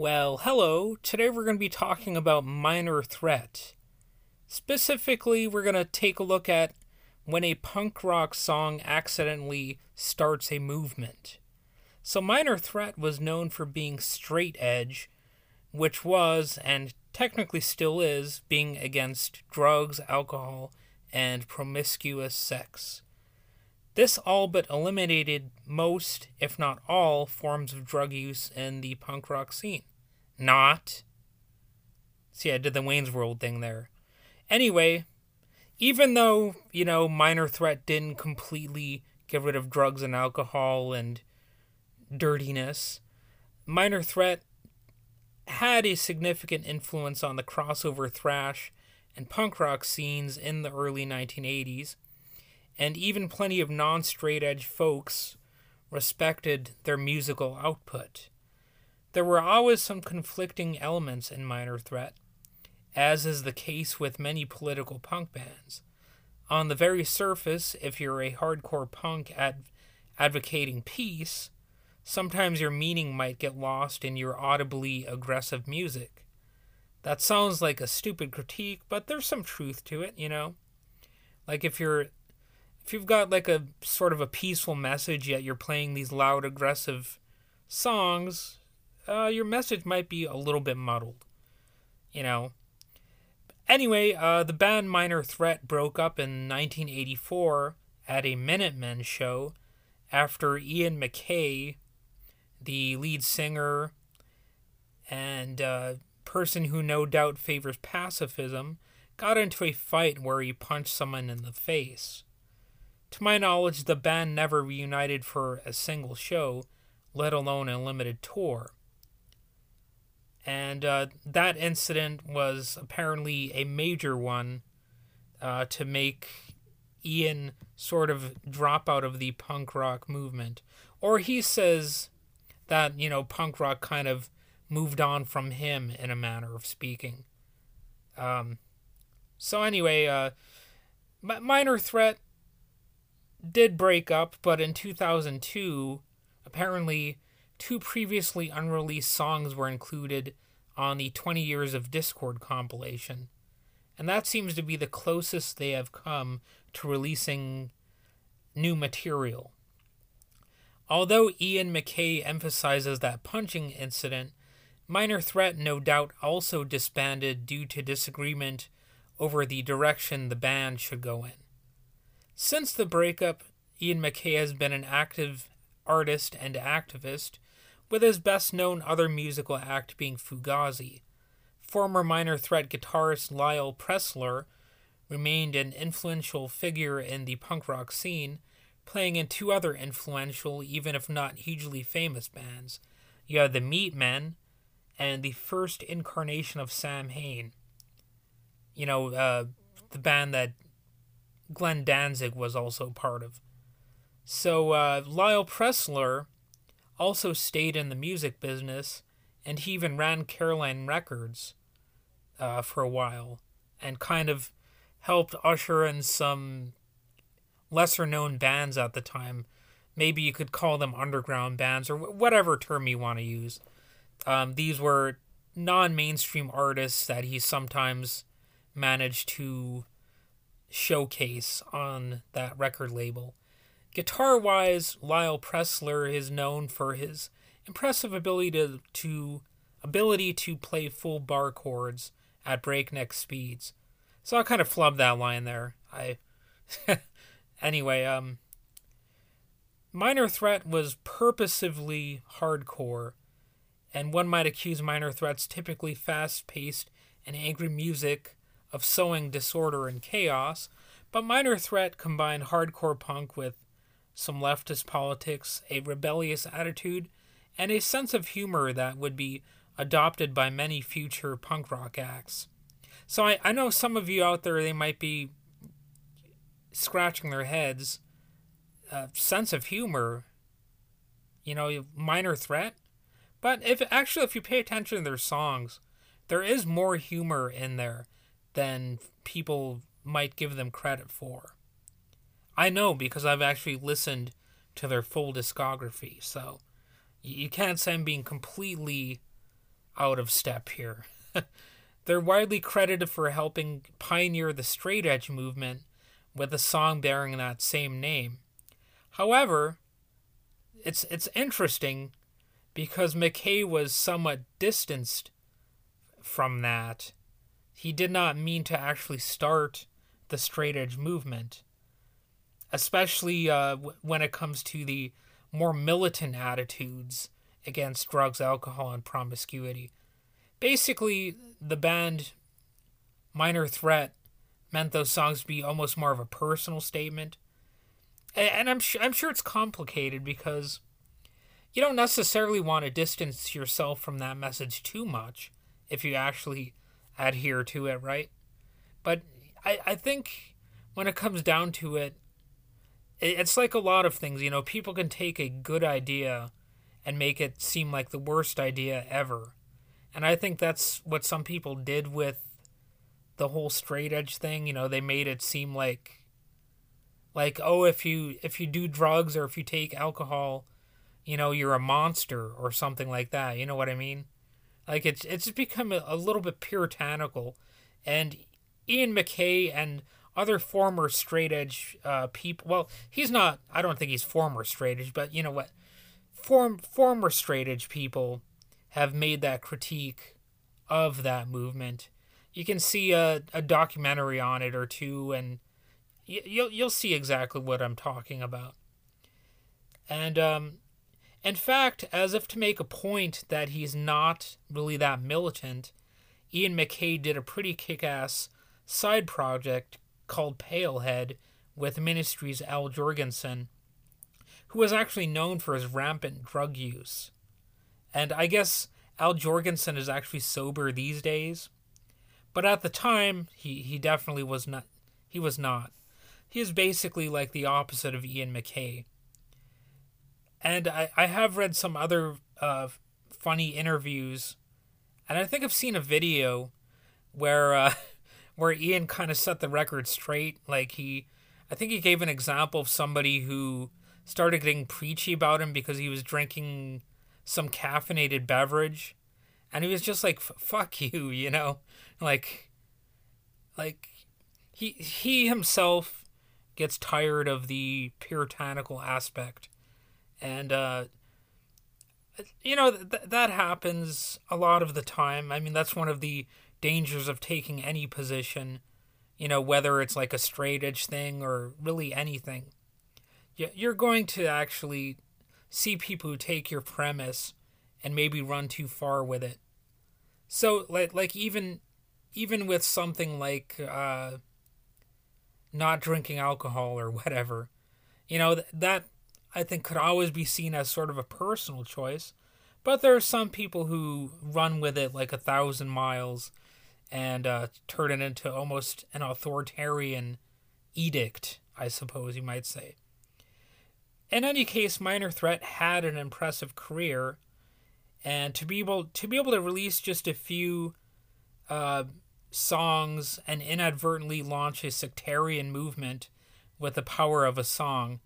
Well, hello. Today we're going to be talking about Minor Threat. Specifically, we're going to take a look at when a punk rock song accidentally starts a movement. So, Minor Threat was known for being straight edge, which was, and technically still is, being against drugs, alcohol, and promiscuous sex. This all but eliminated most, if not all, forms of drug use in the punk rock scene. Not. See, I did the Wayne's World thing there. Anyway, even though, you know, Minor Threat didn't completely get rid of drugs and alcohol and dirtiness, Minor Threat had a significant influence on the crossover thrash and punk rock scenes in the early 1980s, and even plenty of non straight edge folks respected their musical output. There were always some conflicting elements in Minor Threat, as is the case with many political punk bands. On the very surface, if you're a hardcore punk ad- advocating peace, sometimes your meaning might get lost in your audibly aggressive music. That sounds like a stupid critique, but there's some truth to it, you know? Like if you're if you've got like a sort of a peaceful message yet you're playing these loud aggressive songs, uh, your message might be a little bit muddled. You know, Anyway, uh, the band Minor Threat broke up in 1984 at a Minutemen show after Ian MacKaye, the lead singer and uh, person who no doubt favors pacifism, got into a fight where he punched someone in the face. To my knowledge, the band never reunited for a single show, let alone a limited tour. And uh, that incident was apparently a major one uh, to make Ian sort of drop out of the punk rock movement. Or he says that, you know, punk rock kind of moved on from him in a manner of speaking. Um, so, anyway, uh, Minor Threat did break up, but in 2002, apparently two previously unreleased songs were included on the 20 Years of Dischord compilation, and that seems to be the closest they have come to releasing new material. Although Ian MacKaye emphasizes that punching incident, Minor Threat no doubt also disbanded due to disagreement over the direction the band should go in. Since the breakup, Ian MacKaye has been an active artist and activist with his best known other musical act being Fugazi. Former Minor Threat guitarist Lyle Preslar remained an influential figure in the punk rock scene, playing in two other influential, even if not hugely famous bands. You have the Meatmen and the first incarnation of Sam Samhain. You know, uh, the band that Glenn Danzig was also part of. So uh, Lyle Preslar also stayed in the music business, and he even ran Caroline Records uh, for a while, and kind of helped usher in some lesser known bands at the time. Maybe you could call them underground bands or whatever term you want to use. Um, these were non mainstream artists that he sometimes managed to showcase on that record label. Guitar wise, Lyle Preslar is known for his impressive ability to, to ability to play full bar chords at breakneck speeds. So I kind of flubbed that line there. I anyway, um Minor Threat was purposively hardcore, and one might accuse Minor Threat's typically fast-paced and angry music of sowing disorder and chaos, but Minor Threat combined hardcore punk with some leftist politics, a rebellious attitude, and a sense of humor that would be adopted by many future punk rock acts. So I, I know some of you out there, they might be scratching their heads. Uh, sense of humor, you know, minor threat. But if actually, if you pay attention to their songs, there is more humor in there than people might give them credit for. I know because I've actually listened to their full discography. So you can't say I'm being completely out of step here. They're widely credited for helping pioneer the straight edge movement with a song bearing that same name. However, it's it's interesting because MacKaye was somewhat distanced from that. He did not mean to actually start the straight edge movement, especially uh, when it comes to the more militant attitudes against drugs, alcohol, and promiscuity. Basically, the band Minor Threat meant those songs to be almost more of a personal statement. And I'm sure I'm sure it's complicated because you don't necessarily want to distance yourself from that message too much if you actually adhere to it, right? But I, I think when it comes down to it, it's like a lot of things, you know, people can take a good idea and make it seem like the worst idea ever. And I think that's what some people did with the whole straight edge thing, you know, they made it seem like like oh if you if you do drugs or if you take alcohol, you know, you're a monster or something like that. You know what I mean? Like it's it's become a, a little bit puritanical and Ian MacKaye and other former straight edge uh, people. Well, he's not. I don't think he's former straight edge, but you know what? Form former straight edge people have made that critique of that movement. You can see a, a documentary on it or two, and you, you'll you'll see exactly what I'm talking about. And um, in fact, as if to make a point that he's not really that militant, Ian MacKaye did a pretty kick-ass side project called Pailhead with Ministry's Al Jourgensen, who was actually known for his rampant drug use. And I guess Al Jourgensen is actually sober these days, but at the time he, he definitely was not. He was not. He is basically like the opposite of Ian MacKaye. And I, I have read some other uh, funny interviews, and I think I've seen a video where uh, where Ian kind of set the record straight. Like he, I think he gave an example of somebody who started getting preachy about him because he was drinking some caffeinated beverage, and he was just like, "Fuck you," you know, like, like he he himself gets tired of the puritanical aspect, and uh, you know th- that happens a lot of the time. I mean, that's one of the dangers of taking any position, you know, whether it's like a straight edge thing or really anything. You're going to actually see people who take your premise and maybe run too far with it. So like like even even with something like uh, not drinking alcohol or whatever, you know that I think could always be seen as sort of a personal choice. But there are some people who run with it like a thousand miles and uh, turn it into almost an authoritarian edict, I suppose you might say. In any case, Minor Threat had an impressive career, and to be able to be able to release just a few uh, songs and inadvertently launch a sectarian movement with the power of a song,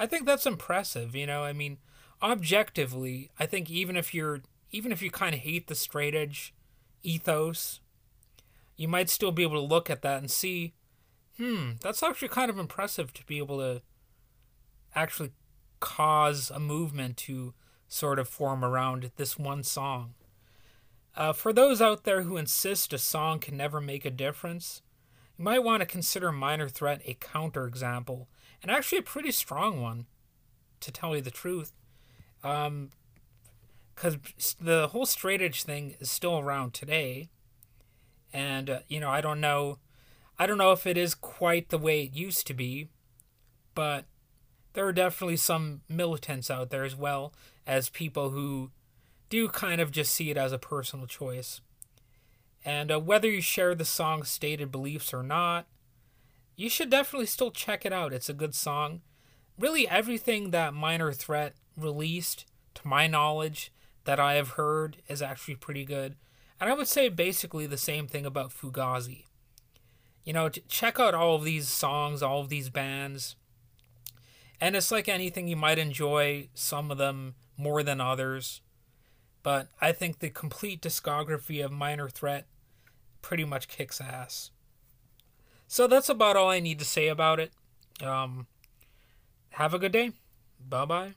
I think that's impressive. You know, I mean, objectively, I think even if you're even if you kind of hate the straight edge ethos you might still be able to look at that and see, hmm, that's actually kind of impressive to be able to actually cause a movement to sort of form around this one song. Uh, for those out there who insist a song can never make a difference, you might want to consider Minor Threat a counterexample, and actually a pretty strong one, to tell you the truth. Because um, the whole straight edge thing is still around today, and uh, you know I don't know I don't know if it is quite the way it used to be, but there are definitely some militants out there as well as people who do kind of just see it as a personal choice. And uh, whether you share the song's stated beliefs or not, you should definitely still check it out. It's a good song. Really, everything that Minor Threat released, to my knowledge, that I have heard is actually pretty good. And I would say basically the same thing about Fugazi. You know, check out all of these songs, all of these bands. And it's like anything, you might enjoy some of them more than others. but I think the complete discography of Minor Threat pretty much kicks ass. So that's about all I need to say about it. Um, have a good day. Bye bye.